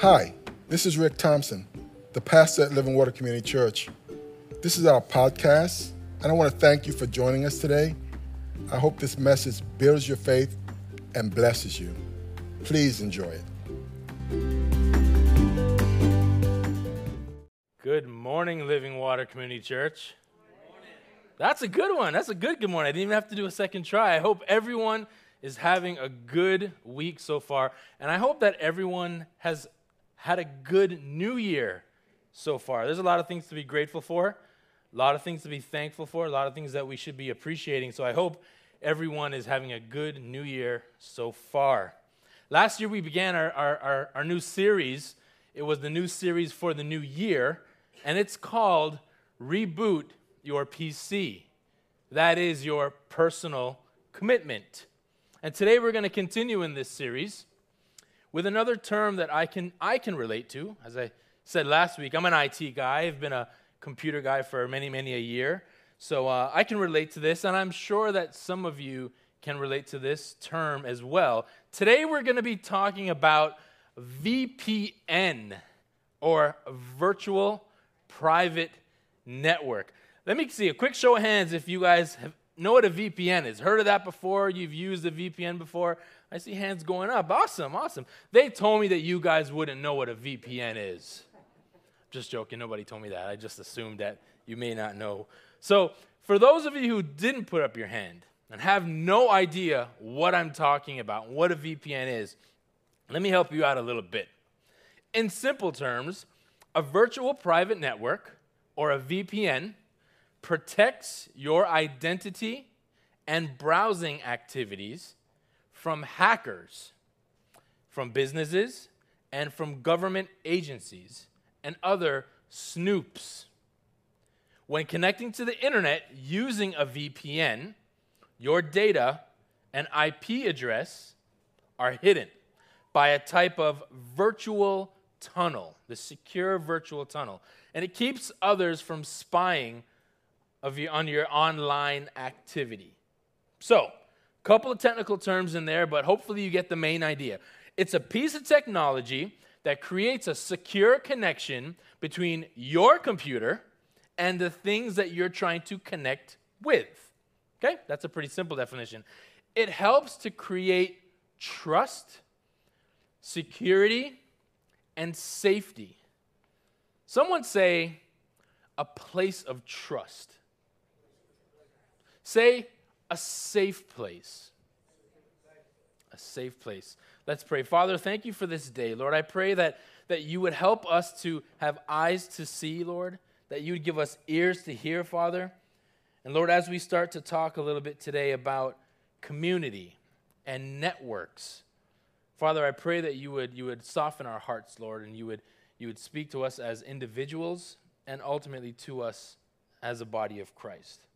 Hi, this is Rick Thompson, the pastor at Living Water Community Church. This is our podcast, and I want to thank you for joining us today. I hope this message builds your faith and blesses you. Please enjoy it. Good morning, Living Water Community Church. That's a good one. That's a good good morning. I didn't even have to do a second try. I hope everyone is having a good week so far, and I hope that everyone has had a good new year so far. There's a lot of things to be grateful for, a lot of things to be thankful for, a lot of things that we should be appreciating. So I hope everyone is having a good new year so far. Last year, we began our, our, our, our new series. It was the new series for the new year, and it's called Reboot Your PC. That is your personal commitment. And today we're going to continue in this series with another term that I can, I can relate to. As I said last week, I'm an IT guy. I've been a computer guy for many, many a year. So uh, I can relate to this, and I'm sure that some of you can relate to this term as well. Today we're going to be talking about VPN, or Virtual Private Network. Let me see a quick show of hands if you guys have, know what a VPN is. Heard of that before? You've used a VPN before? I see hands going up. Awesome, awesome. They told me that you guys wouldn't know what a VPN is. Just joking. Nobody told me that. I just assumed that you may not know. So, for those of you who didn't put up your hand and have no idea what I'm talking about, what a VPN is, let me help you out a little bit. In simple terms, a virtual private network, or a VPN, protects your identity and browsing activities from hackers, from businesses, and from government agencies and other snoops. When connecting to the internet using a VPN, your data and IP address are hidden by a type of virtual tunnel, the secure virtual tunnel. And it keeps others from spying of on your online activity. So, couple of technical terms in there, but hopefully you get the main idea. It's a piece of technology that creates a secure connection between your computer and the things that you're trying to connect with. Okay? That's a pretty simple definition. It helps to create trust, security, and safety. Someone say a place of trust. Say a safe place. A safe place. Let's pray. Father, thank you for this day. Lord, I pray that, that you would help us to have eyes to see, Lord, that you would give us ears to hear, Father. And Lord, as we start to talk a little bit today about community and networks, Father, I pray that you would, you would soften our hearts, Lord, and you would, you would speak to us as individuals and ultimately to us as a body of Christ.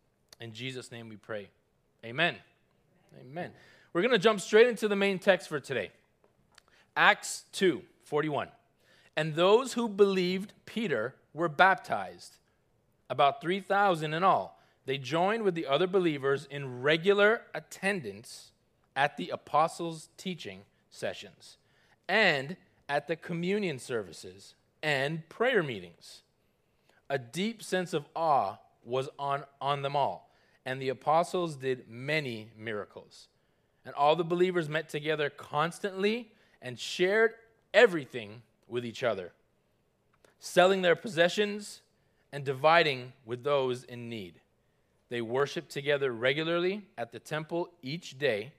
In Jesus' name we pray. Amen. Amen. We're going to jump straight into the main text for today. Acts 2 41. And those who believed Peter were baptized, about 3,000 in all. They joined with the other believers in regular attendance at the apostles' teaching sessions and at the communion services and prayer meetings. A deep sense of awe was on, on them all and the apostles did many miracles. And all the believers met together constantly and shared everything with each other, selling their possessions and dividing with those in need. They worshiped together regularly at the temple each day,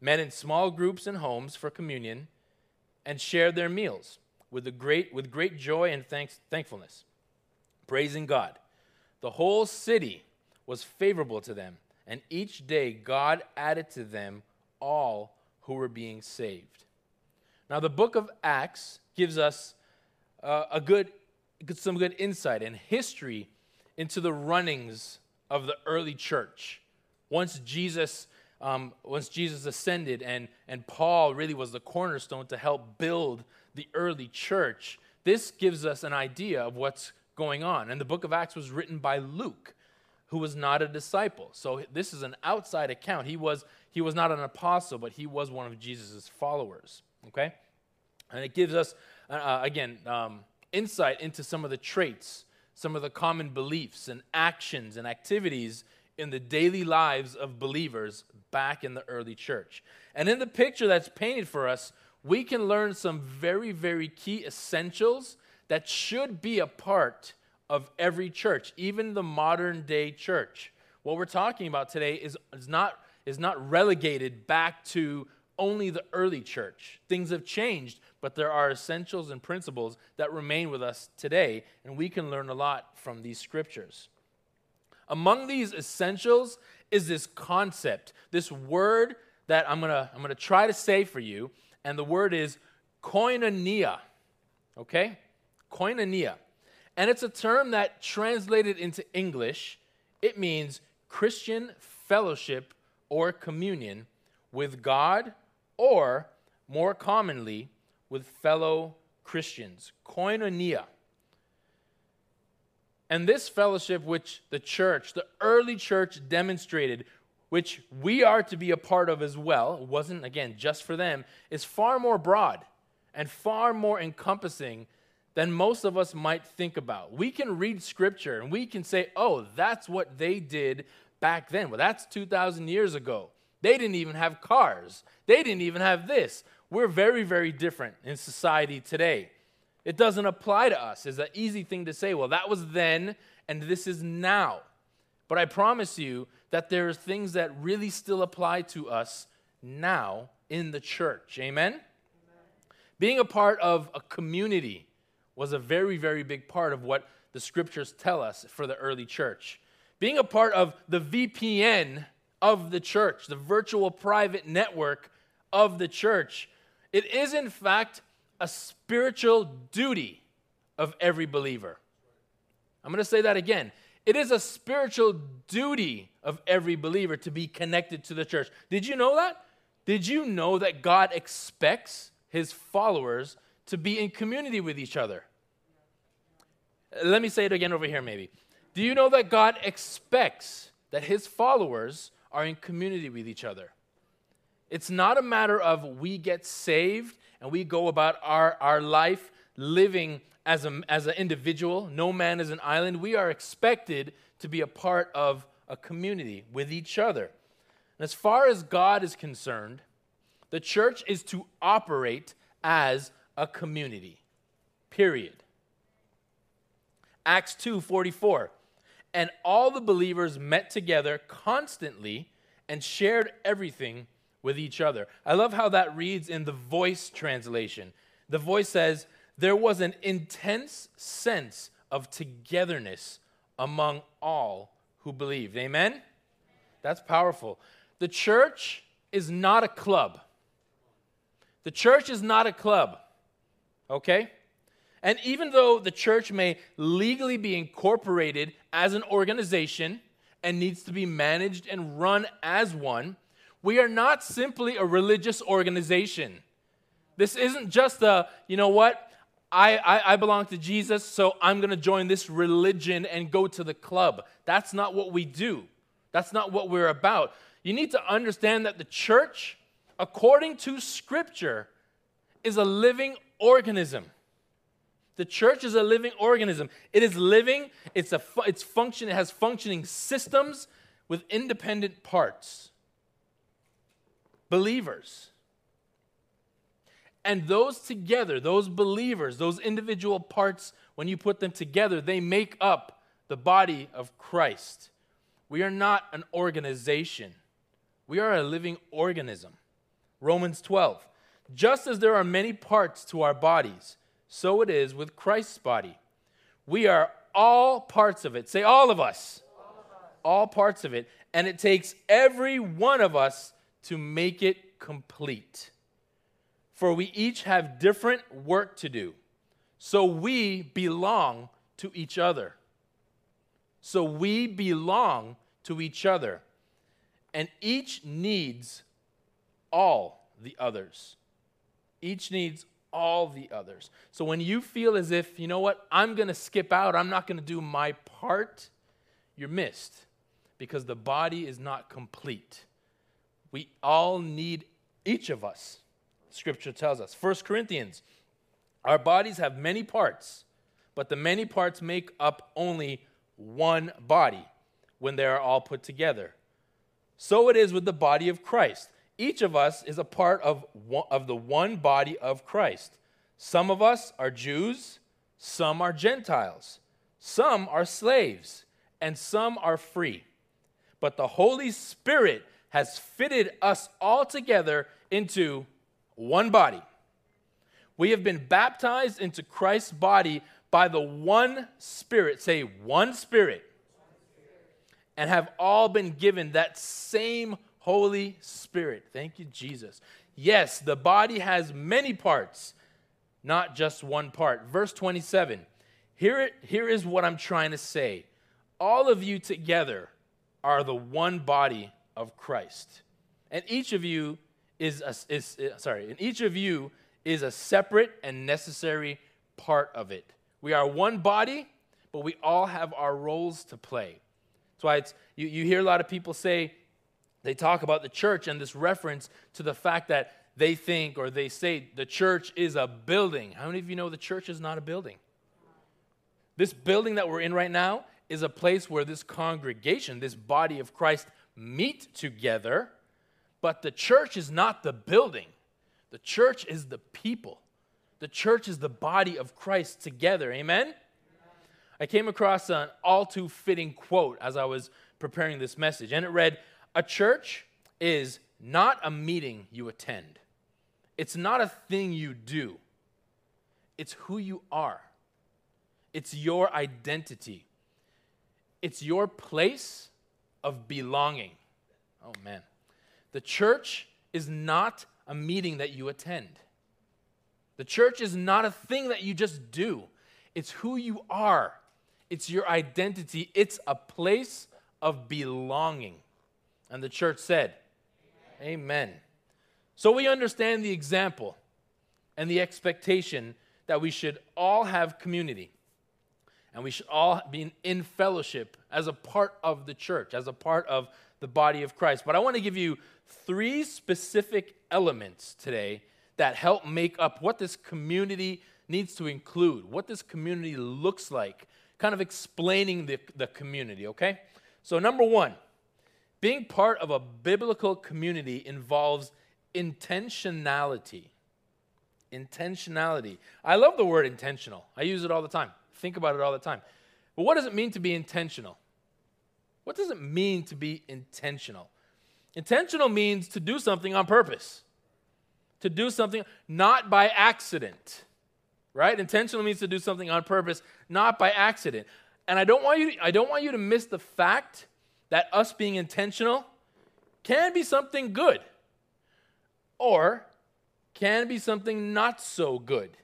met in small groups and homes for communion, and shared their meals with, a great, with great joy and thanks, thankfulness, praising God. The whole city was favorable to them, and each day God added to them all who were being saved. Now, the book of Acts gives us uh, a good, some good insight and history into the runnings of the early church. Once Jesus, um, once Jesus ascended, and, and Paul really was the cornerstone to help build the early church, this gives us an idea of what's going on. And the book of Acts was written by Luke who was not a disciple. So this is an outside account. He was, he was not an apostle, but he was one of Jesus' followers. Okay? And it gives us uh, uh, again, um, insight into some of the traits, some of the common beliefs and actions and activities in the daily lives of believers back in the early church. And in the picture that's painted for us, we can learn some very, very key essentials that should be a part of every church, even the modern day church. What we're talking about today is, is, not, is not relegated back to only the early church. Things have changed, but there are essentials and principles that remain with us today, and we can learn a lot from these scriptures. Among these essentials is this concept, this word that I'm gonna, I'm gonna try to say for you, and the word is koinonia. Okay? Koinonia. And it's a term that translated into English, it means Christian fellowship or communion with God, or more commonly, with fellow Christians. Koinonia. And this fellowship, which the church, the early church demonstrated, which we are to be a part of as well, wasn't, again, just for them, is far more broad and far more encompassing than most of us might think about. We can read scripture and we can say, oh, that's what they did back then. Well, that's 2,000 years ago. They didn't even have cars, they didn't even have this. We're very, very different in society today. It doesn't apply to us. It's an easy thing to say, well, that was then and this is now. But I promise you that there are things that really still apply to us now in the church. Amen? Amen? Being a part of a community was a very, very big part of what the scriptures tell us for the early church. Being a part of the VPN of the church, the virtual private network of the church, it is in fact a spiritual duty of every believer. I'm going to say that again. It is a spiritual duty of every believer to be connected to the church. Did you know that? Did you know that God expects his followers to be in community with each other? Let me say it again over here, maybe. Do you know that God expects that his followers are in community with each other? It's not a matter of we get saved and we go about our, our life living as, a, as an individual. No man is an island. We are expected to be a part of a community with each other. And as far as God is concerned, the church is to operate as a community. Period. Acts 2:44. And all the believers met together constantly and shared everything with each other. I love how that reads in the voice translation. The voice says, There was an intense sense of togetherness among all who believed. Amen? That's powerful. The church is not a club. The church is not a club okay? And even though the church may legally be incorporated as an organization and needs to be managed and run as one, we are not simply a religious organization. This isn't just a, you know what, I, I, I belong to Jesus, so I'm going to join this religion and go to the club. That's not what we do. That's not what we're about. You need to understand that the church, according to Scripture, is a living organism. The church is a living organism. It is living, it's, a, it's function, it has functioning systems with independent parts. Believers. And those together, those believers, those individual parts, when you put them together, they make up the body of Christ. We are not an organization, we are a living organism. Romans 12. Just as there are many parts to our bodies, so it is with Christ's body. We are all parts of it. Say, all of us. All, of us. all parts of it. And it takes every one of us to make it complete. For we each have different work to do. So we belong to each other. So we belong to each other. And each needs all the others. Each needs all the others. So when you feel as if, you know what, I'm going to skip out, I'm not going to do my part, you're missed because the body is not complete. We all need each of us. Scripture tells us. 1 Corinthians Our bodies have many parts, but the many parts make up only one body when they are all put together. So it is with the body of Christ. Each of us is a part of, one, of the one body of Christ. Some of us are Jews, some are Gentiles, some are slaves, and some are free. But the Holy Spirit has fitted us all together into one body. We have been baptized into Christ's body by the one Spirit. Say, one Spirit. And have all been given that same Holy Spirit. Thank you, Jesus. Yes, the body has many parts, not just one part. Verse 27. Here, it, here is what I'm trying to say. All of you together are the one body of Christ. And each of you is, a, is uh, sorry, and each of you is a separate and necessary part of it. We are one body, but we all have our roles to play. That's why it's, you, you hear a lot of people say, they talk about the church and this reference to the fact that they think or they say the church is a building. How many of you know the church is not a building? This building that we're in right now is a place where this congregation, this body of Christ, meet together, but the church is not the building. The church is the people. The church is the body of Christ together. Amen? I came across an all too fitting quote as I was preparing this message, and it read A church is not a meeting you attend, it's not a thing you do, it's who you are, it's your identity, it's your place of belonging. Oh, man. The church is not a meeting that you attend. The church is not a thing that you just do, it's who you are, it's your identity, it's a place of belonging. And the church said, Amen. Amen. So we understand the example and the expectation that we should all have community and we should all be in fellowship as a part of the church, as a part of the body of Christ. But I want to give you three specific elements today that help make up what this community needs to include, what this community looks like, kind of explaining the, the community, okay? So, number one, being part of a biblical community involves intentionality. Intentionality. I love the word intentional, I use it all the time. Think about it all the time. But what does it mean to be intentional? What does it mean to be intentional? Intentional means to do something on purpose, to do something not by accident, right? Intentional means to do something on purpose, not by accident. And I don't want you, I don't want you to miss the fact that us being intentional can be something good or can be something not so good.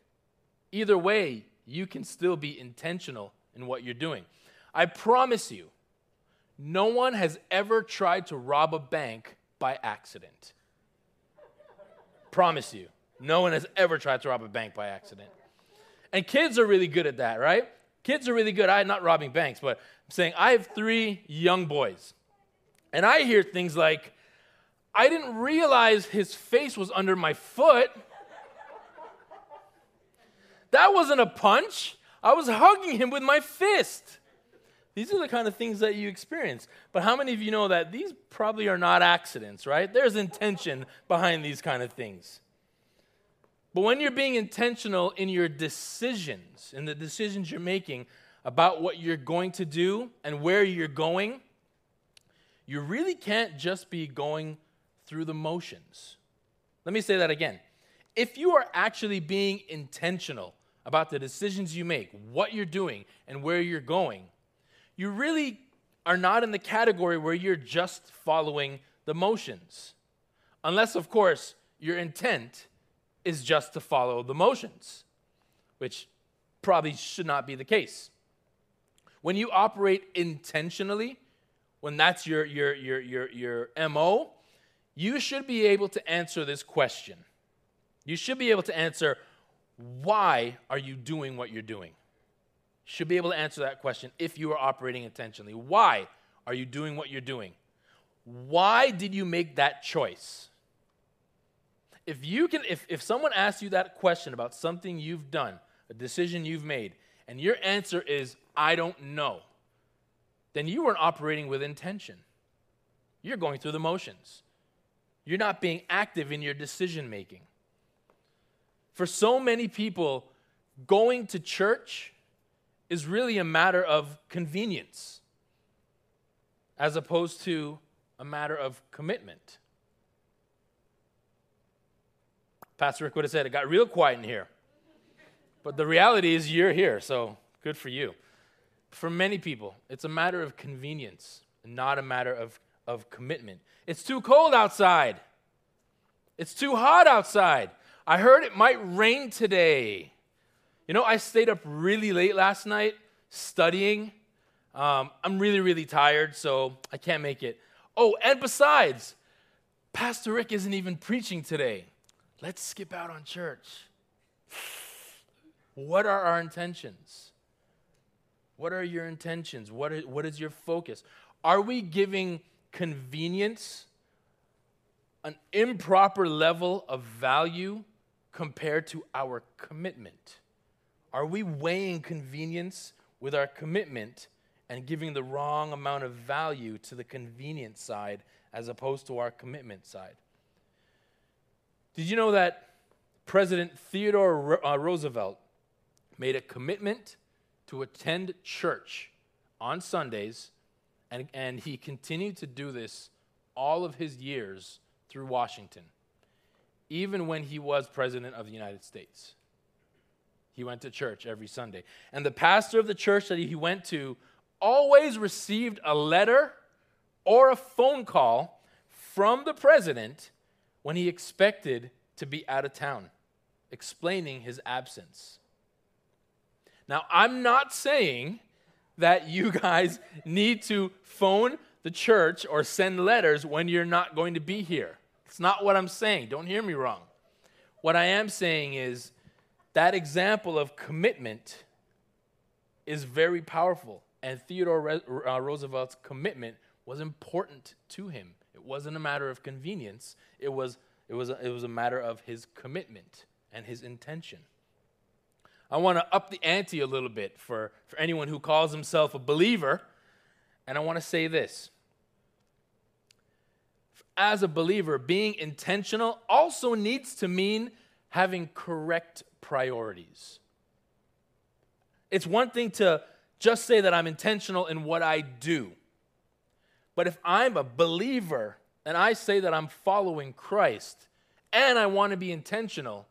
Either way, you can still be intentional in what you're doing. I promise you, no one has ever tried to rob a bank by accident. promise you, no one has ever tried to rob a bank by accident. And kids are really good at that, right? Kids are really good. I'm not robbing banks, but saying I have three young boys. And I hear things like, I didn't realize his face was under my foot. That wasn't a punch. I was hugging him with my fist. These are the kind of things that you experience. But how many of you know that these probably are not accidents, right? There's intention behind these kind of things. But when you're being intentional in your decisions, in the decisions you're making about what you're going to do and where you're going, you really can't just be going through the motions. Let me say that again. If you are actually being intentional about the decisions you make, what you're doing, and where you're going, you really are not in the category where you're just following the motions. Unless, of course, your intent is just to follow the motions, which probably should not be the case. When you operate intentionally, when that's your, your, your, your, your MO, you should be able to answer this question. You should be able to answer why are you doing what you're doing? Should be able to answer that question if you are operating intentionally. Why are you doing what you're doing? Why did you make that choice? if you can if, if someone asks you that question about something you've done, a decision you've made, and your answer is I don't know, then you weren't operating with intention. You're going through the motions. You're not being active in your decision making. For so many people, going to church is really a matter of convenience as opposed to a matter of commitment. Pastor Rick would have said it got real quiet in here. But the reality is, you're here, so good for you. For many people, it's a matter of convenience, not a matter of, of commitment. It's too cold outside. It's too hot outside. I heard it might rain today. You know, I stayed up really late last night studying. Um, I'm really, really tired, so I can't make it. Oh, and besides, Pastor Rick isn't even preaching today. Let's skip out on church. What are our intentions? What are your intentions? What is, what is your focus? Are we giving convenience an improper level of value compared to our commitment? Are we weighing convenience with our commitment and giving the wrong amount of value to the convenience side as opposed to our commitment side? Did you know that President Theodore uh, Roosevelt made a commitment to attend church on Sundays, and, and he continued to do this all of his years through Washington, even when he was President of the United States? He went to church every Sunday. And the pastor of the church that he went to always received a letter or a phone call from the president when he expected to be out of town, explaining his absence. Now, I'm not saying that you guys need to phone the church or send letters when you're not going to be here. It's not what I'm saying. Don't hear me wrong. What I am saying is that example of commitment is very powerful. And Theodore uh, Roosevelt's commitment was important to him. It wasn't a matter of convenience, it was, it was, a, it was a matter of his commitment and his intention. I want to up the ante a little bit for, for anyone who calls himself a believer. And I want to say this. As a believer, being intentional also needs to mean having correct priorities. It's one thing to just say that I'm intentional in what I do. But if I'm a believer and I say that I'm following Christ and I want to be intentional,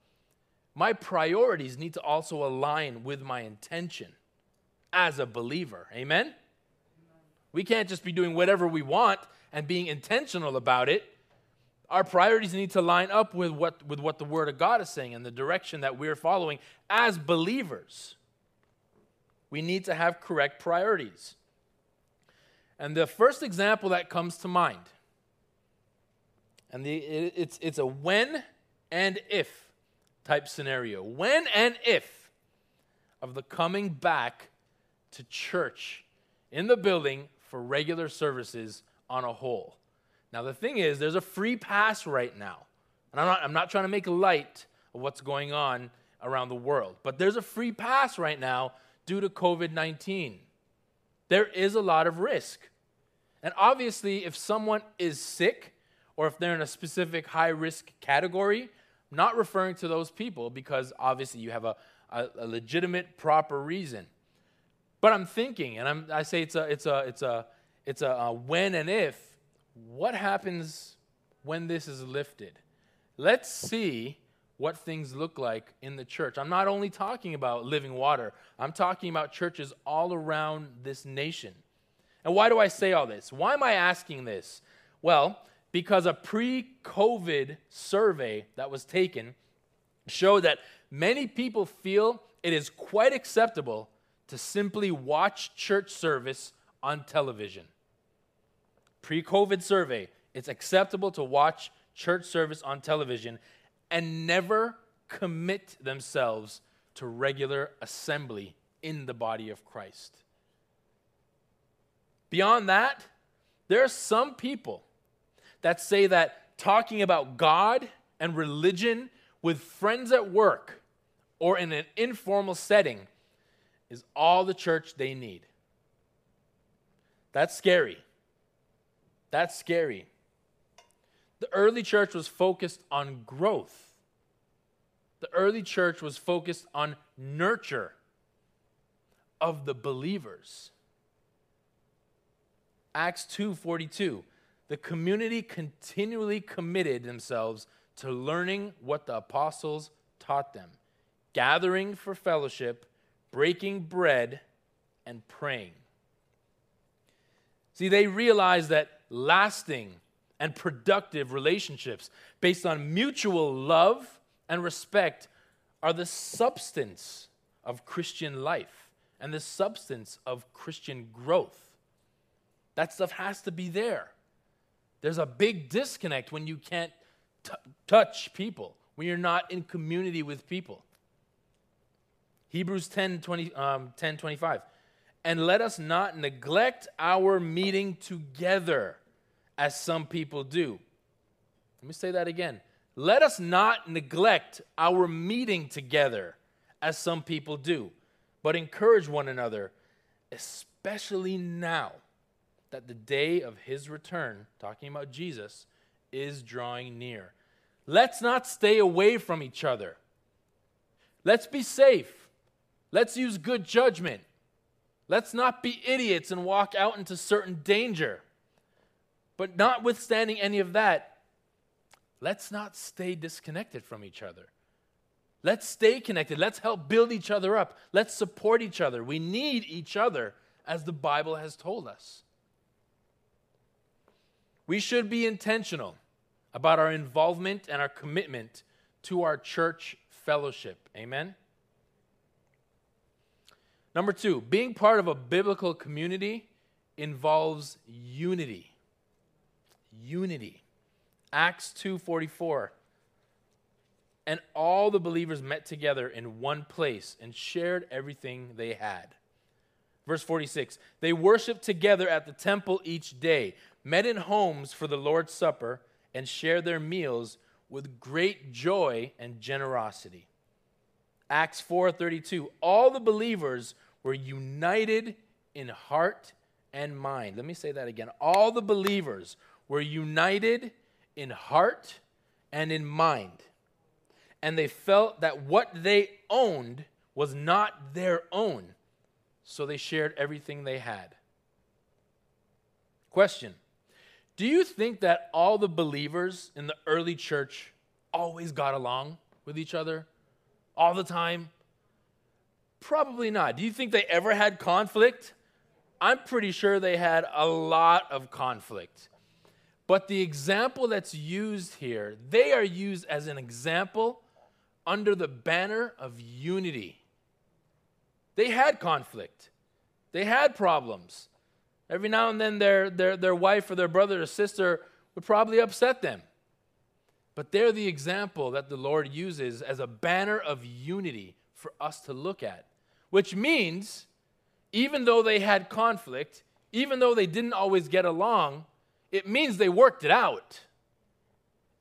my priorities need to also align with my intention as a believer. Amen? We can't just be doing whatever we want and being intentional about it. Our priorities need to line up with what, with what the Word of God is saying and the direction that we're following as believers. We need to have correct priorities. And the first example that comes to mind, and the, it, it's, it's a when and if type scenario. When and if of the coming back to church in the building for regular services on a whole. Now, the thing is, there's a free pass right now. And I'm not, I'm not trying to make light of what's going on around the world, but there's a free pass right now due to COVID 19. There is a lot of risk. And obviously, if someone is sick or if they're in a specific high risk category, not referring to those people because obviously you have a, a, a legitimate, proper reason. But I'm thinking, and I'm, i say it's a, it's a, it's a, it's a, a when and if what happens when this is lifted? Let's see what things look like in the church. I'm not only talking about living water, I'm talking about churches all around this nation. And why do I say all this? Why am I asking this? Well, because a pre COVID survey that was taken showed that many people feel it is quite acceptable to simply watch church service on television pre COVID survey, it's acceptable to watch church service on television and never commit themselves to regular assembly in the body of Christ. Beyond that, there are some people that say that talking about God and religion with friends at work or in an informal setting is all the church they need. That's scary. That's scary. The early church was focused on growth. The early church was focused on nurture of the believers. Acts 2:42 The community continually committed themselves to learning what the apostles taught them, gathering for fellowship, breaking bread, and praying. See, they realized that lasting and productive relationships based on mutual love and respect are the substance of Christian life and the substance of Christian growth. That stuff has to be there. There's a big disconnect when you can't t- touch people, when you're not in community with people. Hebrews 10, 20, um, 10 25. And let us not neglect our meeting together as some people do. Let me say that again. Let us not neglect our meeting together as some people do, but encourage one another, especially now that the day of his return, talking about Jesus, is drawing near. Let's not stay away from each other. Let's be safe. Let's use good judgment. Let's not be idiots and walk out into certain danger. But notwithstanding any of that, let's not stay disconnected from each other. Let's stay connected. Let's help build each other up. Let's support each other. We need each other, as the Bible has told us. We should be intentional about our involvement and our commitment to our church fellowship. Amen? Number two, being part of a biblical community involves unity. Unity. Acts 2:44. And all the believers met together in one place and shared everything they had. Verse 46 They worshiped together at the temple each day, met in homes for the Lord's Supper, and shared their meals with great joy and generosity. Acts 4:32 All the believers were united in heart and mind. Let me say that again. All the believers were united in heart and in mind. And they felt that what they owned was not their own. So they shared everything they had. Question Do you think that all the believers in the early church always got along with each other all the time? Probably not. Do you think they ever had conflict? I'm pretty sure they had a lot of conflict. But the example that's used here, they are used as an example under the banner of unity. They had conflict, they had problems. Every now and then, their, their, their wife or their brother or sister would probably upset them. But they're the example that the Lord uses as a banner of unity for us to look at which means even though they had conflict, even though they didn't always get along, it means they worked it out.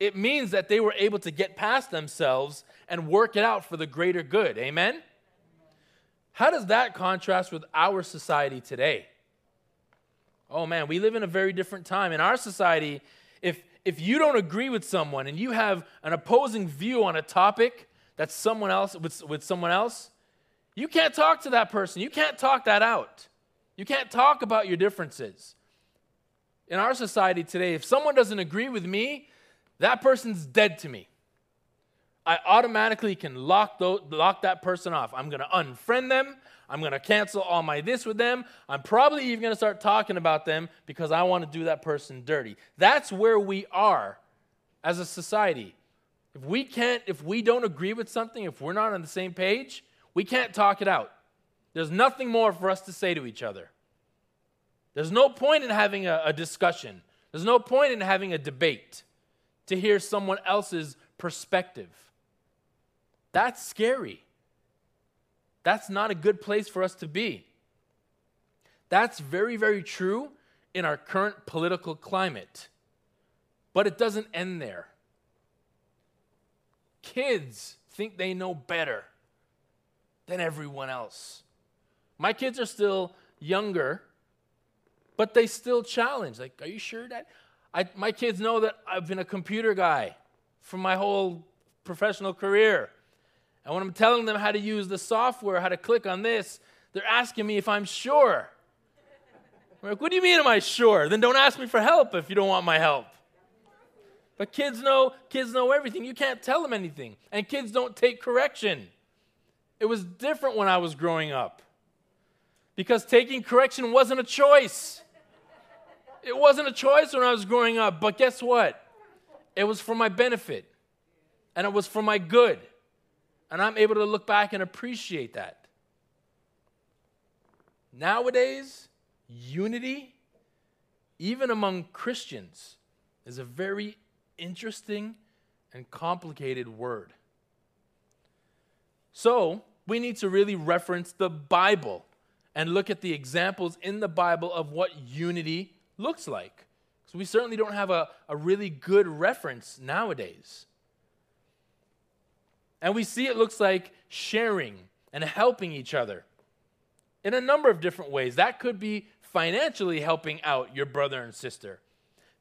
It means that they were able to get past themselves and work it out for the greater good. Amen? How does that contrast with our society today? Oh man, we live in a very different time. In our society, if, if you don't agree with someone and you have an opposing view on a topic that's someone else with, with someone else, you can't talk to that person. You can't talk that out. You can't talk about your differences. In our society today, if someone doesn't agree with me, that person's dead to me. I automatically can lock, those, lock that person off. I'm going to unfriend them. I'm going to cancel all my this with them. I'm probably even going to start talking about them because I want to do that person dirty. That's where we are as a society. If we can't, if we don't agree with something, if we're not on the same page, we can't talk it out. There's nothing more for us to say to each other. There's no point in having a, a discussion, there's no point in having a debate to hear someone else's perspective. That's scary. That's not a good place for us to be. That's very, very true in our current political climate. But it doesn't end there. kids think they know better than everyone else. My kids are still younger, but they still challenge. Like, are you sure that? I, my kids know that I've been a computer guy for my whole professional career. And when I'm telling them how to use the software, how to click on this, they're asking me if I'm sure. I'm like, what do you mean am I sure? Then don't ask me for help if you don't want my help. But kids know, kids know everything. You can't tell them anything. And kids don't take correction. It was different when I was growing up. Because taking correction wasn't a choice. It wasn't a choice when I was growing up, but guess what? It was for my benefit. And it was for my good. And I'm able to look back and appreciate that. Nowadays, unity, even among Christians, is a very interesting and complicated word. So, we need to really reference the Bible and look at the examples in the Bible of what unity looks like. So, we certainly don't have a, a really good reference nowadays. And we see it looks like sharing and helping each other in a number of different ways. That could be financially helping out your brother and sister,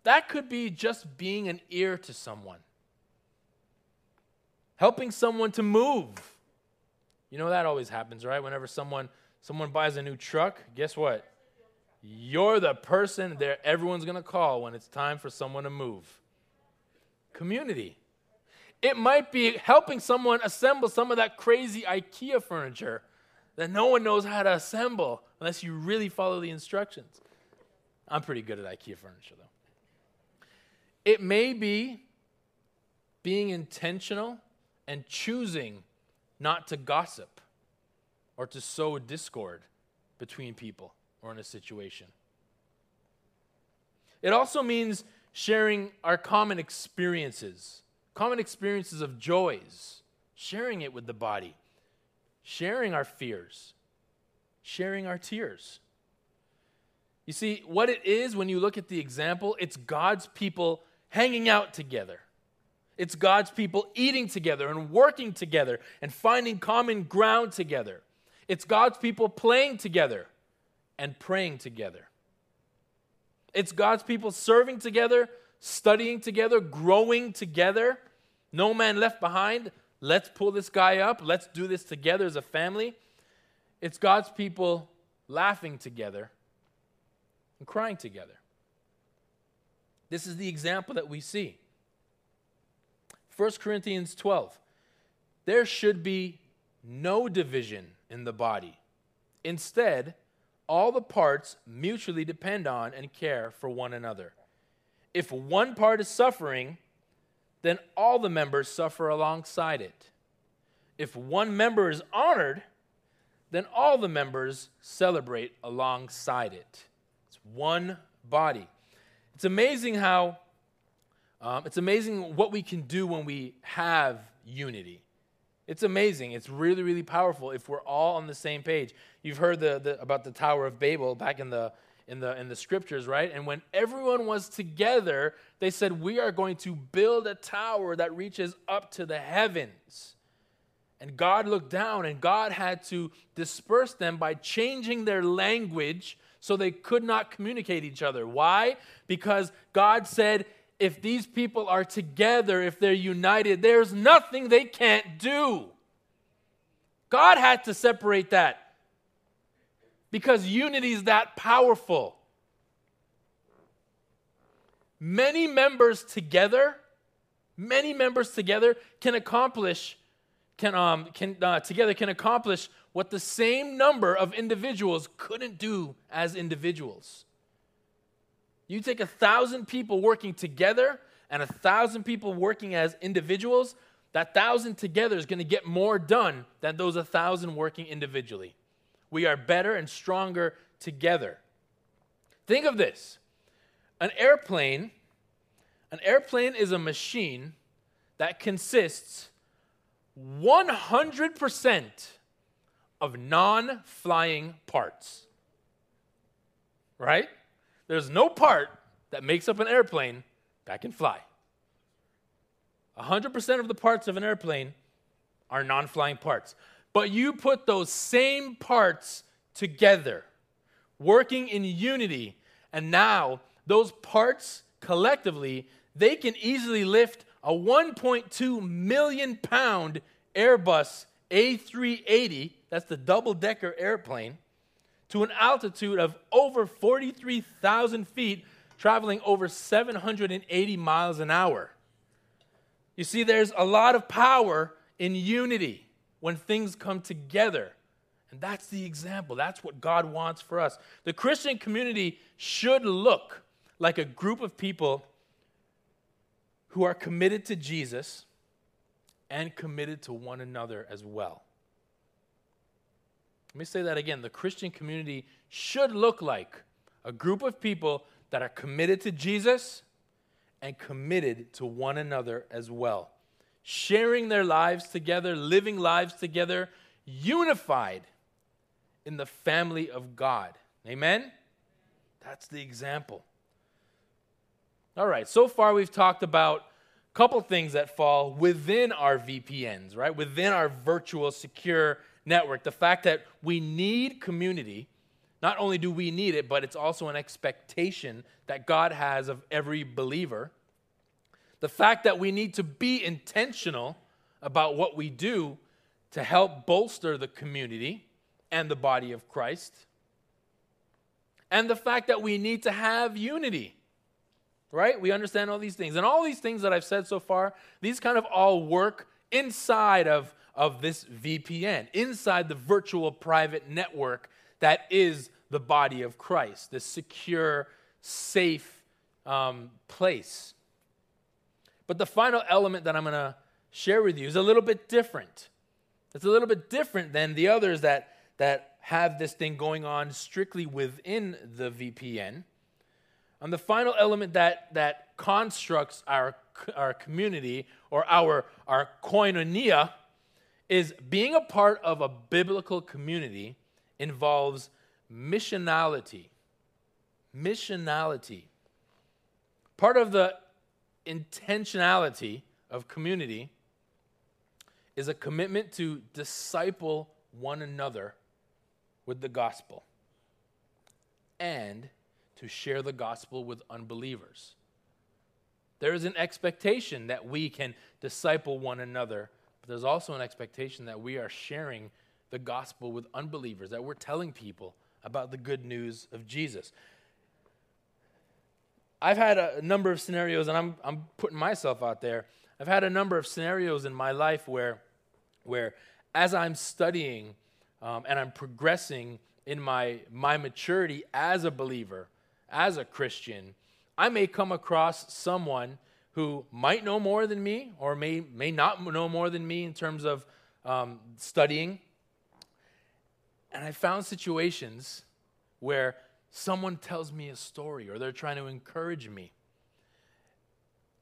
that could be just being an ear to someone, helping someone to move. You know that always happens, right? Whenever someone someone buys a new truck, guess what? You're the person there everyone's going to call when it's time for someone to move. Community. It might be helping someone assemble some of that crazy IKEA furniture that no one knows how to assemble unless you really follow the instructions. I'm pretty good at IKEA furniture, though. It may be being intentional and choosing not to gossip or to sow discord between people or in a situation. It also means sharing our common experiences, common experiences of joys, sharing it with the body sharing our fears, sharing our tears. You see, what it is when you look at the example, it's God's people hanging out together. It's God's people eating together and working together and finding common ground together. It's God's people playing together and praying together. It's God's people serving together, studying together, growing together. No man left behind, Let's pull this guy up. Let's do this together as a family. It's God's people laughing together and crying together. This is the example that we see. 1 Corinthians 12. There should be no division in the body. Instead, all the parts mutually depend on and care for one another. If one part is suffering, then all the members suffer alongside it. If one member is honored, then all the members celebrate alongside it. It's one body. It's amazing how, um, it's amazing what we can do when we have unity. It's amazing. It's really, really powerful if we're all on the same page. You've heard the, the, about the Tower of Babel back in the in the, in the scriptures, right? And when everyone was together, they said, We are going to build a tower that reaches up to the heavens. And God looked down and God had to disperse them by changing their language so they could not communicate each other. Why? Because God said, if these people are together, if they're united, there's nothing they can't do. God had to separate that because unity is that powerful. Many members together, many members together can accomplish, can, um, can uh, together can accomplish what the same number of individuals couldn't do as individuals. You take a thousand people working together and a thousand people working as individuals, that thousand together is going to get more done than those a thousand working individually. We are better and stronger together. Think of this an airplane, an airplane is a machine that consists 100% of non flying parts. Right? There's no part that makes up an airplane that can fly. 100% of the parts of an airplane are non flying parts. But you put those same parts together, working in unity, and now those parts collectively, they can easily lift a 1.2 million pound Airbus A380, that's the double decker airplane, to an altitude of over 43,000 feet, traveling over 780 miles an hour. You see, there's a lot of power in unity when things come together. And that's the example. That's what God wants for us. The Christian community should look like a group of people who are committed to Jesus and committed to one another as well. Let me say that again. The Christian community should look like a group of people that are committed to Jesus and committed to one another as well sharing their lives together, living lives together, unified in the family of God. Amen? That's the example. All right, so far we've talked about a couple things that fall within our VPNs, right? Within our virtual secure network. The fact that we need community. Not only do we need it, but it's also an expectation that God has of every believer. The fact that we need to be intentional about what we do to help bolster the community and the body of Christ. And the fact that we need to have unity. Right? We understand all these things. And all these things that I've said so far, these kind of all work inside of, of this VPN, inside the virtual private network that is the body of Christ, this secure, safe um, place. But the final element that I'm going to share with you is a little bit different. It's a little bit different than the others that, that have this thing going on strictly within the VPN. And the final element that, that constructs our, our community or our, our koinonia is being a part of a biblical community involves missionality. Missionality. Part of the intentionality of community is a commitment to disciple one another with the gospel and to share the gospel with unbelievers. There is an expectation that we can disciple one another, but there's also an expectation that we are sharing the gospel with unbelievers, that we're telling people about the good news of Jesus. I've had a number of scenarios, and I'm, I'm putting myself out there. I've had a number of scenarios in my life where, where as I'm studying um, and I'm progressing in my, my maturity as a believer, as a Christian, I may come across someone who might know more than me or may, may not know more than me in terms of um, studying. And I found situations where someone tells me a story or they're trying to encourage me.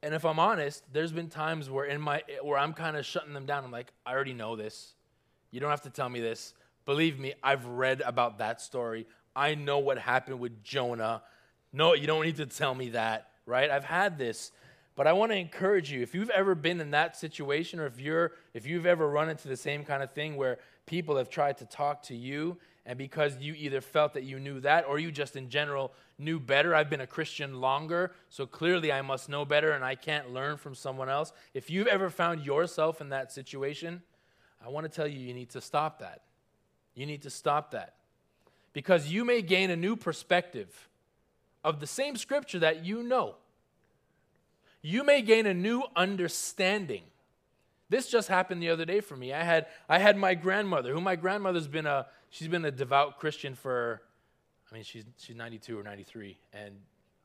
And if I'm honest, there's been times where in my where I'm kind of shutting them down. I'm like, I already know this. You don't have to tell me this. Believe me, I've read about that story. I know what happened with Jonah. No, you don't need to tell me that, right? I've had this. But I want to encourage you if you've ever been in that situation or if you're if you've ever run into the same kind of thing where people have tried to talk to you and because you either felt that you knew that or you just in general knew better, I've been a Christian longer, so clearly I must know better and I can't learn from someone else. If you've ever found yourself in that situation, I want to tell you, you need to stop that. You need to stop that. Because you may gain a new perspective of the same scripture that you know. You may gain a new understanding. This just happened the other day for me. I had, I had my grandmother, who my grandmother's been a, she's been a devout Christian for, I mean, she's, she's 92 or 93, and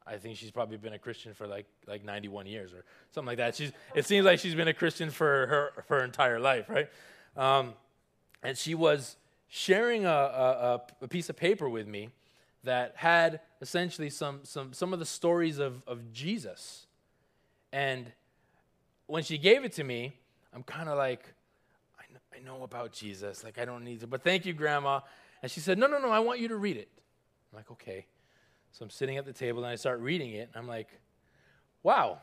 I think she's probably been a Christian for like, like 91 years or something like that. She's, it seems like she's been a Christian for her, for her entire life, right? Um, and she was sharing a, a, a, piece of paper with me that had essentially some, some, some of the stories of, of Jesus. And when she gave it to me, I'm kind of like, I know about Jesus. Like, I don't need to. But thank you, Grandma. And she said, No, no, no, I want you to read it. I'm like, Okay. So I'm sitting at the table and I start reading it. And I'm like, Wow,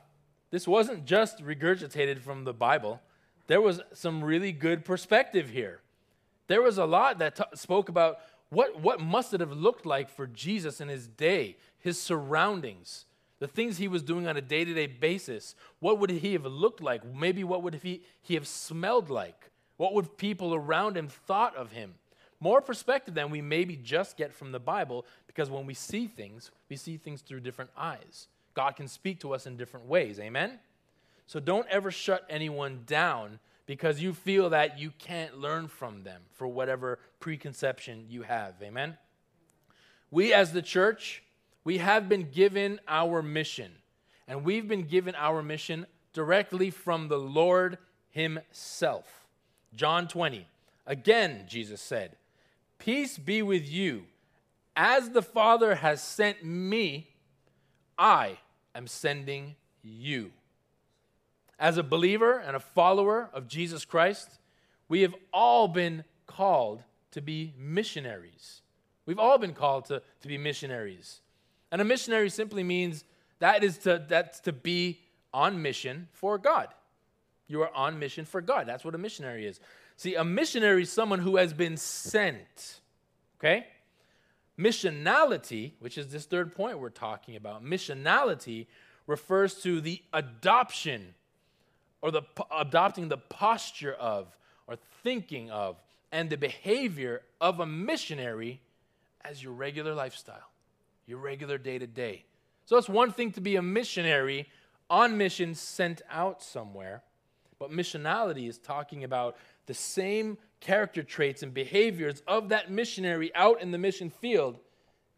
this wasn't just regurgitated from the Bible. There was some really good perspective here. There was a lot that t- spoke about what, what must it have looked like for Jesus in his day, his surroundings, the things he was doing on a day to day basis. What would he have looked like? Maybe what would he, he have smelled like? What would people around him thought of him? More perspective than we maybe just get from the Bible, because when we see things, we see things through different eyes. God can speak to us in different ways. Amen? So don't ever shut anyone down because you feel that you can't learn from them for whatever preconception you have. Amen? We as the church, we have been given our mission, and we've been given our mission directly from the Lord Himself. John 20. Again, Jesus said, Peace be with you. As the Father has sent me, I am sending you. As a believer and a follower of Jesus Christ, we have all been called to be missionaries. We've all been called to, to be missionaries. And a missionary simply means that is to, that's to be on mission for God. You are on mission for God. That's what a missionary is. See, a missionary is someone who has been sent. Okay? Missionality, which is this third point we're talking about, missionality refers to the adoption or the adopting the posture of or thinking of and the behavior of a missionary as your regular lifestyle, your regular day to day. So it's one thing to be a missionary on mission sent out somewhere, but missionality is talking about the same character traits and behaviors of that missionary out in the mission field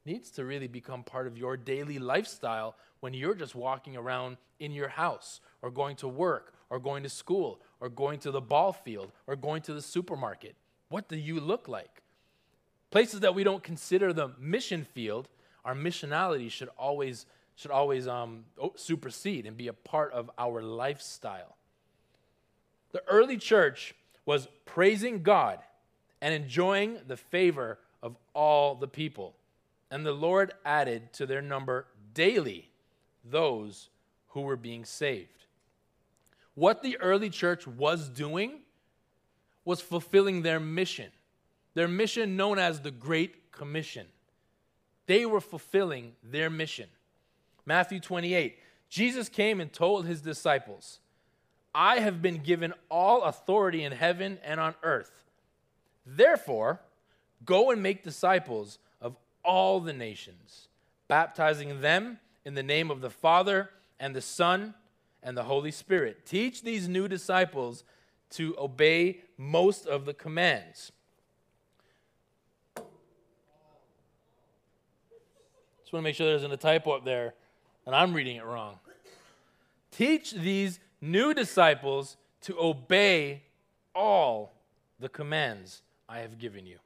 needs to really become part of your daily lifestyle when you're just walking around in your house or going to work or going to school or going to the ball field or going to the supermarket. What do you look like? Places that we don't consider the mission field, our missionality should always should always um, supersede and be a part of our lifestyle. The early church was praising God and enjoying the favor of all the people. And the Lord added to their number daily those who were being saved. What the early church was doing was fulfilling their mission, their mission known as the Great Commission. They were fulfilling their mission. Matthew 28 Jesus came and told his disciples, I have been given all authority in heaven and on earth. Therefore, go and make disciples of all the nations, baptizing them in the name of the Father and the Son and the Holy Spirit. Teach these new disciples to obey most of the commands. Just want to make sure there isn't a typo up there and I'm reading it wrong. Teach these new disciples to obey all the commands I have given you.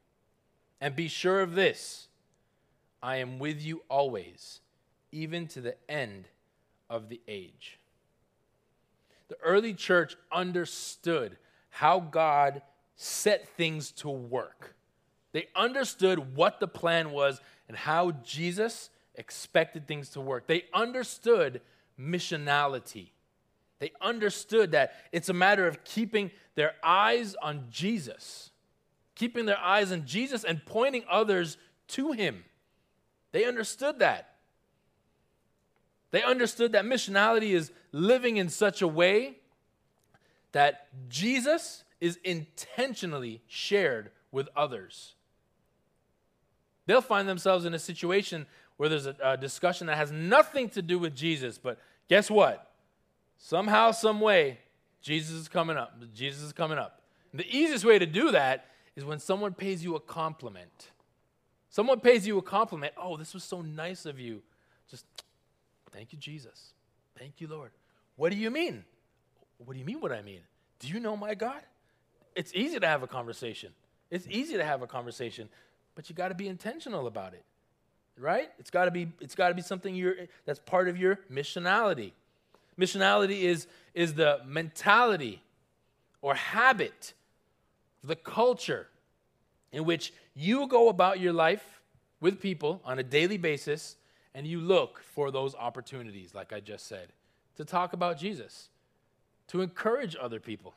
And be sure of this I am with you always, even to the end of the age. The early church understood how God set things to work. They understood what the plan was and how Jesus expected things to work. They understood missionality. They understood that it's a matter of keeping their eyes on Jesus, keeping their eyes on Jesus and pointing others to Him. They understood that. They understood that missionality is living in such a way that Jesus is intentionally shared with others. They'll find themselves in a situation where there's a, a, discussion that has nothing to do with Jesus, but guess what? Somehow, some way, Jesus is coming up. Jesus is coming up. The easiest way to do that is when someone pays you a compliment. Someone pays you a compliment. Oh, this was so nice of you. Just Thank you, Jesus. Thank you, Lord. What do you mean? What do you mean what I mean? Do you know my God? It's easy to have a conversation. It's easy to have a conversation, but you got to be intentional about it. Right? It's got to be it's got to be something you're that's part of your missionality. Missionality is is the mentality or habit, the culture in which you go about your life with people on a daily basis and you look for those opportunities, like I just said, to talk about Jesus, to encourage other people,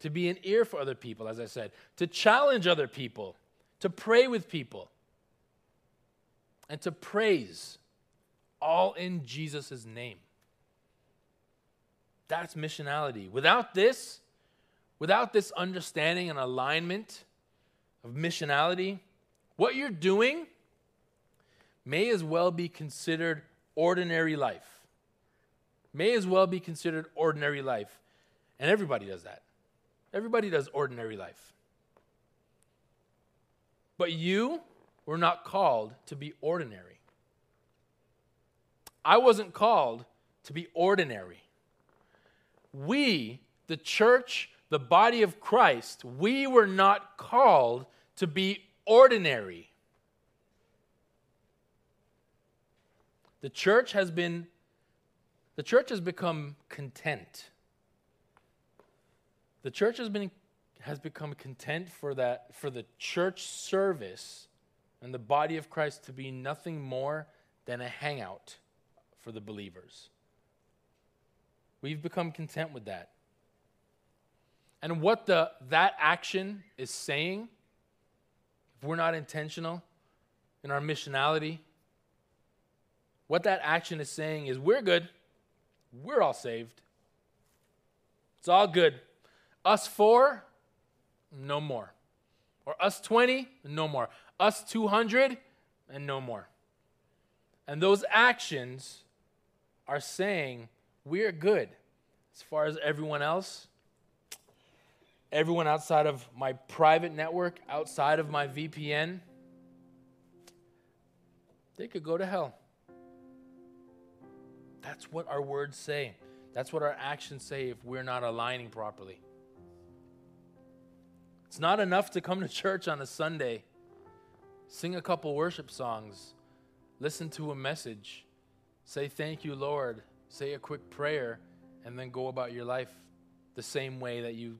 to be an ear for other people, as I said, to challenge other people, to pray with people, and to praise, all in Jesus' name. That's missionality. Without this, without this understanding and alignment of missionality, what you're doing may as well be considered ordinary life. May as well be considered ordinary life. And everybody does that. Everybody does ordinary life. But you were not called to be ordinary. I wasn't called to be ordinary. We, the church, the body of Christ, we were not called to be ordinary. The church has been the church has become content. The church has been has become content for that for the church service and the body of Christ to be nothing more than a hangout for the believers. We've become content with that. And what the that action is saying, if we're not intentional in our missionality, what that action is saying is we're good. We're all saved. It's all good. Us four, no more. Or us 20, no more. Us 200, and no more. And those actions are saying we're good. As far as everyone else, everyone outside of my private network, outside of my VPN, they could go to hell. That's what our words say. That's what our actions say if we're not aligning properly. It's not enough to come to church on a Sunday, sing a couple worship songs, listen to a message, say thank you, Lord, say a quick prayer, and then go about your life the same way that you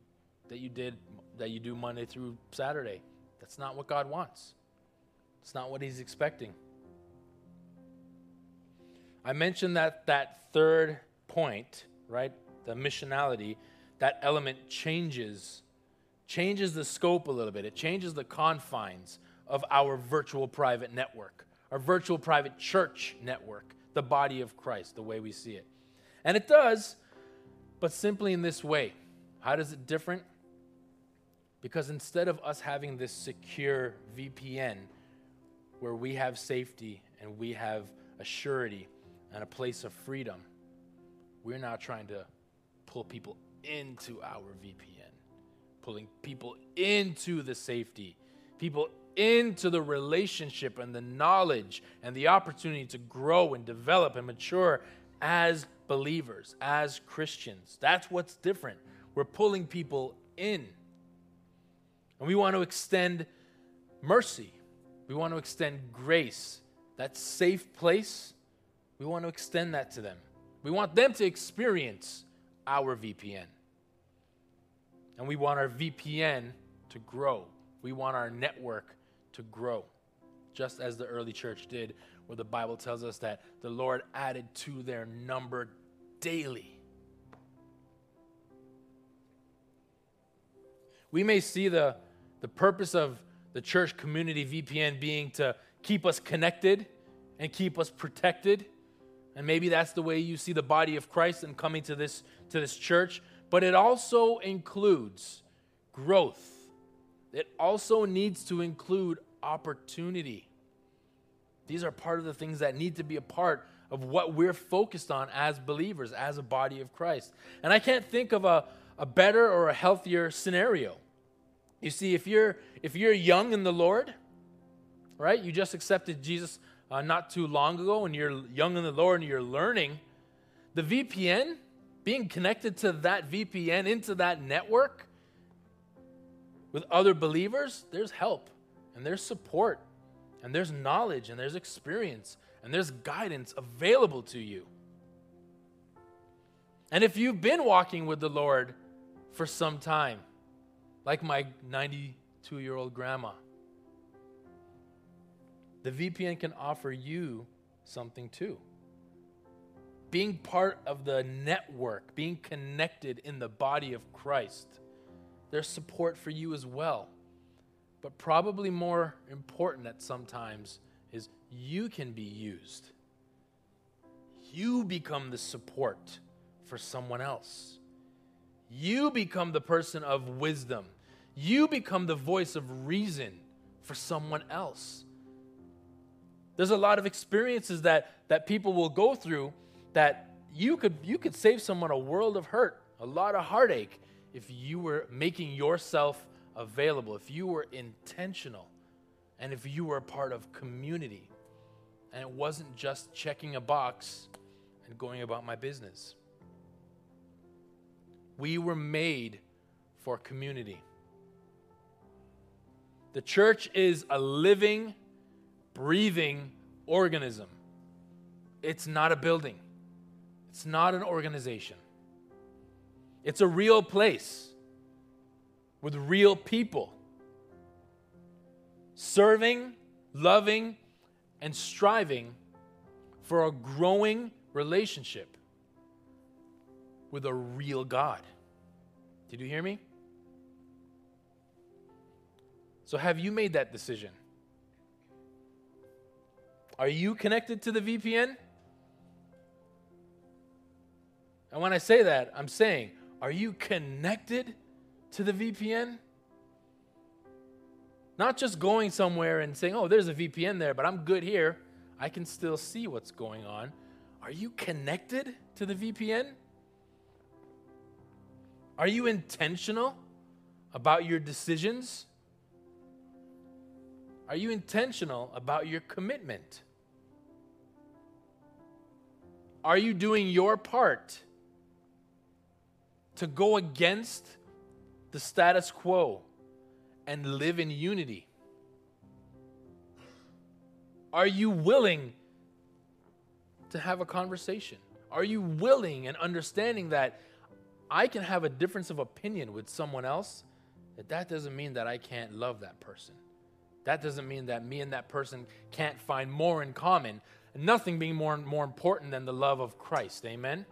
that you did that you do Monday through Saturday. That's not what God wants. It's not what he's expecting. I mentioned that that third point, right? The missionality, that element changes changes the scope a little bit. It changes the confines of our virtual private network, our virtual private church network, the body of Christ, the way we see it. And it does, but simply in this way. How does it different? Because instead of us having this secure VPN where we have safety and we have a surety, and a place of freedom. We're now trying to pull people into our VPN, pulling people into the safety, people into the relationship and the knowledge and the opportunity to grow and develop and mature as believers, as Christians. That's what's different. We're pulling people in. And we want to extend mercy, we want to extend grace, that safe place we want to extend that to them. We want them to experience our VPN. And we want our VPN to grow. We want our network to grow, just as the early church did, where the Bible tells us that the Lord added to their number daily. We may see the, the purpose of the church community VPN being to keep us connected and keep us protected and maybe that's the way you see the body of Christ and coming to this, to this church. But it also includes growth, it also needs to include opportunity. These are part of the things that need to be a part of what we're focused on as believers, as a body of Christ. And I can't think of a, a better or a healthier scenario. You see, if you're if you're young in the Lord, right? You just accepted Jesus uh, not too long ago and you're young in the Lord and you're learning, the VPN, being connected to that VPN into that network with other believers, there's help and there's support and there's knowledge and there's experience and there's guidance available to you. And if you've been walking with the Lord for some time, like my 92 year old grandma, the VPN can offer you something too. being part of the network, being connected in the body of Christ. There's support for you as well. But probably more important at sometimes is you can be used. You become the support for someone else. You become the person of wisdom. You become the voice of reason for someone else. There's a lot of experiences that, that people will go through that you could, you could save someone a world of hurt, a lot of heartache, if you were making yourself available, if you were intentional, and if you were a part of community. And it wasn't just checking a box and going about my business. We were made for community. The church is a living, breathing organism. It's not a building, it's not an organization. It's a real place with real people serving, loving, and striving for a growing relationship with a real God. Did you hear me? So, have you made that decision? Are you connected to the VPN? And when I say that, I'm saying, are you connected to the VPN? Not just going somewhere and saying, oh, there's a VPN there, but I'm good here. I can still see what's going on. Are you connected to the VPN? Are you intentional about your decisions? Are you intentional about your commitment? Are you doing your part to go against the status quo and live in unity? Are you willing to have a conversation? Are you willing and understanding that I can have a difference of opinion with someone else? That that doesn't mean that I can't love that person. That doesn't mean that me and that person can't find more in common. Nothing being more, more important than the love of Christ. Amen?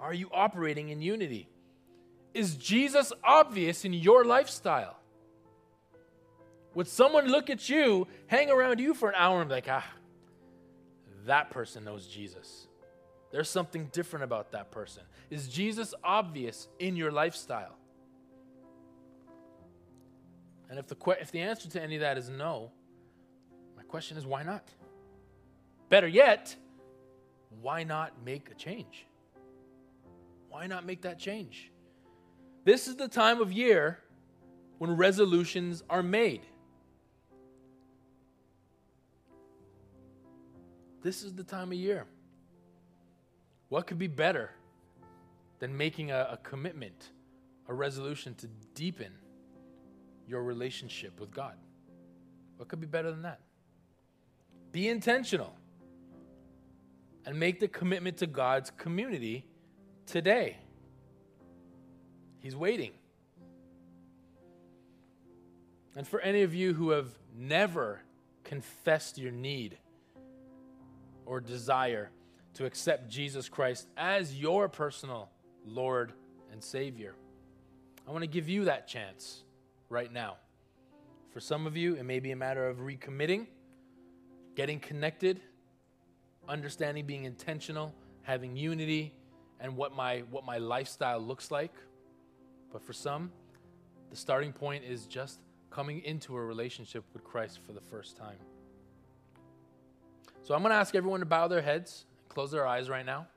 Are you operating in unity? Is Jesus obvious in your lifestyle? Would someone look at you, hang around you for an hour, and be like, ah, that person knows Jesus? There's something different about that person. Is Jesus obvious in your lifestyle? And if the, que- if the answer to any of that is no, my question is why not? Better yet, why not make a change? Why not make that change? This is the time of year when resolutions are made. This is the time of year. What could be better than making a, a commitment, a resolution to deepen your relationship with God? What could be better than that? Be intentional and make the commitment to God's community today. He's waiting. And for any of you who have never confessed your need or desire to accept Jesus Christ as your personal Lord and Savior, I want to give you that chance right now. For some of you, it may be a matter of recommitting, getting connected, understanding being intentional, having unity, and what my, what my lifestyle looks like. But for some, the starting point is just coming into a relationship with Christ for the first time. So I'm going to ask everyone to bow their heads, close their eyes right now.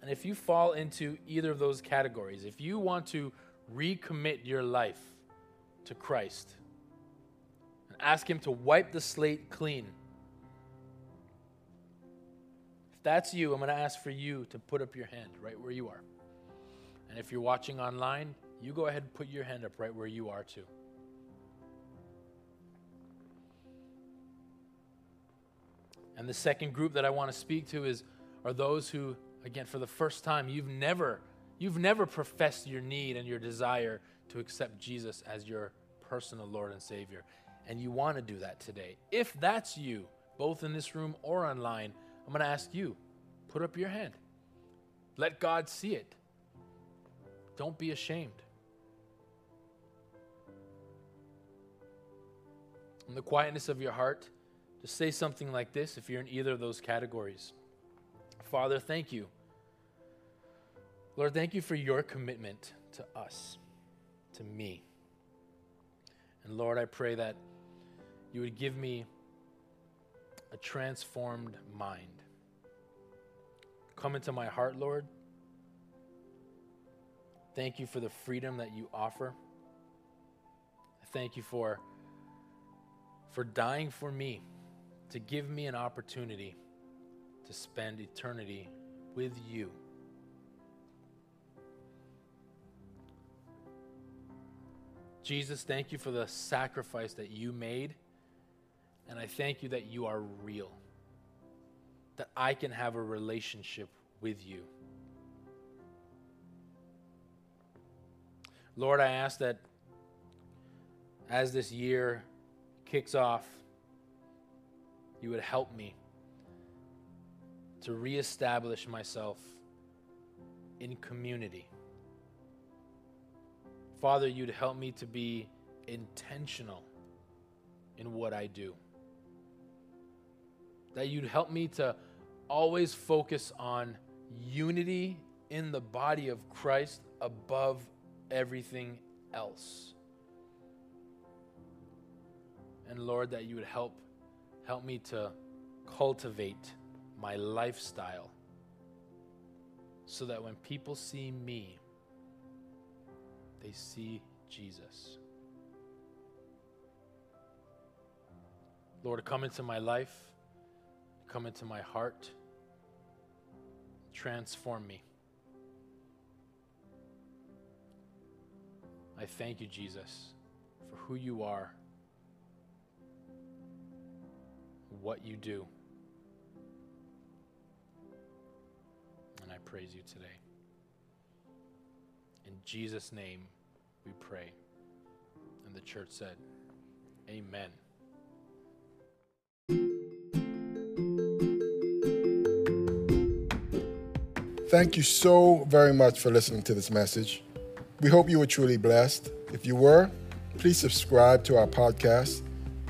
And if you fall into either of those categories, if you want to recommit your life to Christ and ask Him to wipe the slate clean. If that's you, I'm going to ask for you to put up your hand right where you are. And if you're watching online, you go ahead and put your hand up right where you are too. And the second group that I want to speak to is are those who again for the first time you've never You've never professed your need and your desire to accept Jesus as your personal Lord and Savior, and you want to do that today. If that's you, both in this room or online, I'm going to ask you put up your hand. Let God see it. Don't be ashamed. In the quietness of your heart, just say something like this if you're in either of those categories. Father, thank you. Lord, thank you for your commitment to us, to me. And Lord, I pray that you would give me a transformed mind. Come into my heart, Lord. Thank you for the freedom that you offer. Thank you for, for dying for me to give me an opportunity to spend eternity with you. Jesus, thank you for the sacrifice that you made. And I thank you that you are real, that I can have a relationship with you. Lord, I ask that as this year kicks off, you would help me to reestablish myself in community. Father, you'd help me to be intentional in what I do. That you'd help me to always focus on unity in the body of Christ above everything else. And Lord, that you would help help me to cultivate my lifestyle so that when people see me, they see Jesus. Lord, come into my life, come into my heart, transform me. I thank you, Jesus, for who you are, what you do. And I praise you today. In Jesus' name we pray. And the church said, Amen. Thank you so very much for listening to this message. We hope you were truly blessed. If you were, please subscribe to our podcast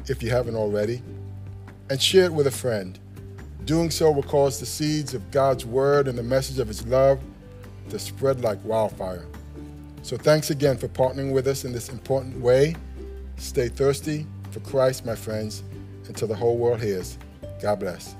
if you haven't already and share it with a friend. Doing so will cause the seeds of God's word and the message of his love to spread like wildfire. So thanks again for partnering with us in this important way. Stay thirsty for Christ, my friends, until the whole world hears. God bless.